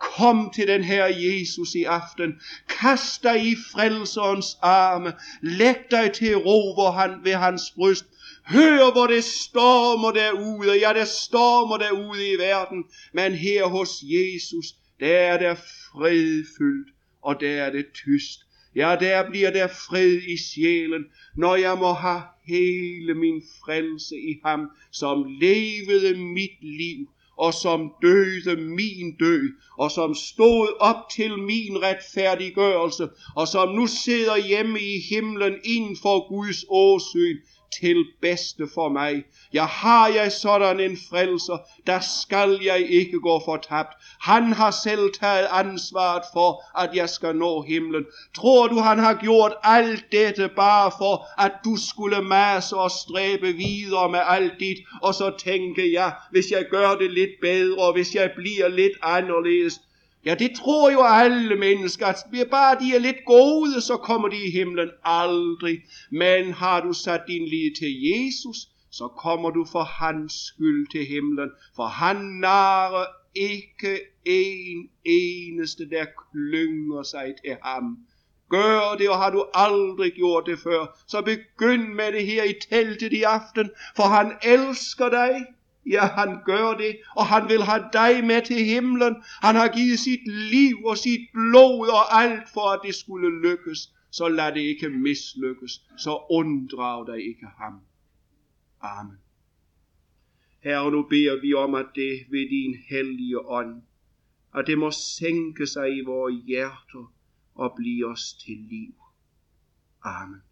Kom til den her Jesus i aften. Kast dig i frelserens arme. Læg dig til ro hvor han, ved hans bryst. Hør, hvor det stormer derude. Ja, det stormer derude i verden. Men her hos Jesus, der er der fredfyldt, og der er det tyst. Ja, der bliver der fred i sjælen, når jeg må have hele min frelse i ham, som levede mit liv og som døde min død, og som stod op til min retfærdiggørelse, og som nu sidder hjemme i himlen inden for Guds åsyn, til bedste for mig. Ja, har jeg sådan en frelser, der skal jeg ikke gå fortabt. Han har selv taget ansvaret for, at jeg skal nå himlen. Tror du, han har gjort alt dette bare for, at du skulle masse og stræbe videre med alt dit, og så tænke, ja, hvis jeg gør det lidt bedre, hvis jeg bliver lidt anderledes, Ja, det tror jo alle mennesker, at bare de er lidt gode, så kommer de i himlen aldrig. Men har du sat din lid til Jesus, så kommer du for hans skyld til himlen, for han narer ikke en eneste, der klynger sig til ham. Gør det, og har du aldrig gjort det før, så begynd med det her i teltet i aften, for han elsker dig. Ja, han gør det, og han vil have dig med til himlen. Han har givet sit liv og sit blod og alt for, at det skulle lykkes. Så lad det ikke mislykkes. Så unddrag dig ikke ham. Amen. Herre, nu beder vi om, at det ved din hellige ånd, at det må sænke sig i vores hjerter og blive os til liv. Amen.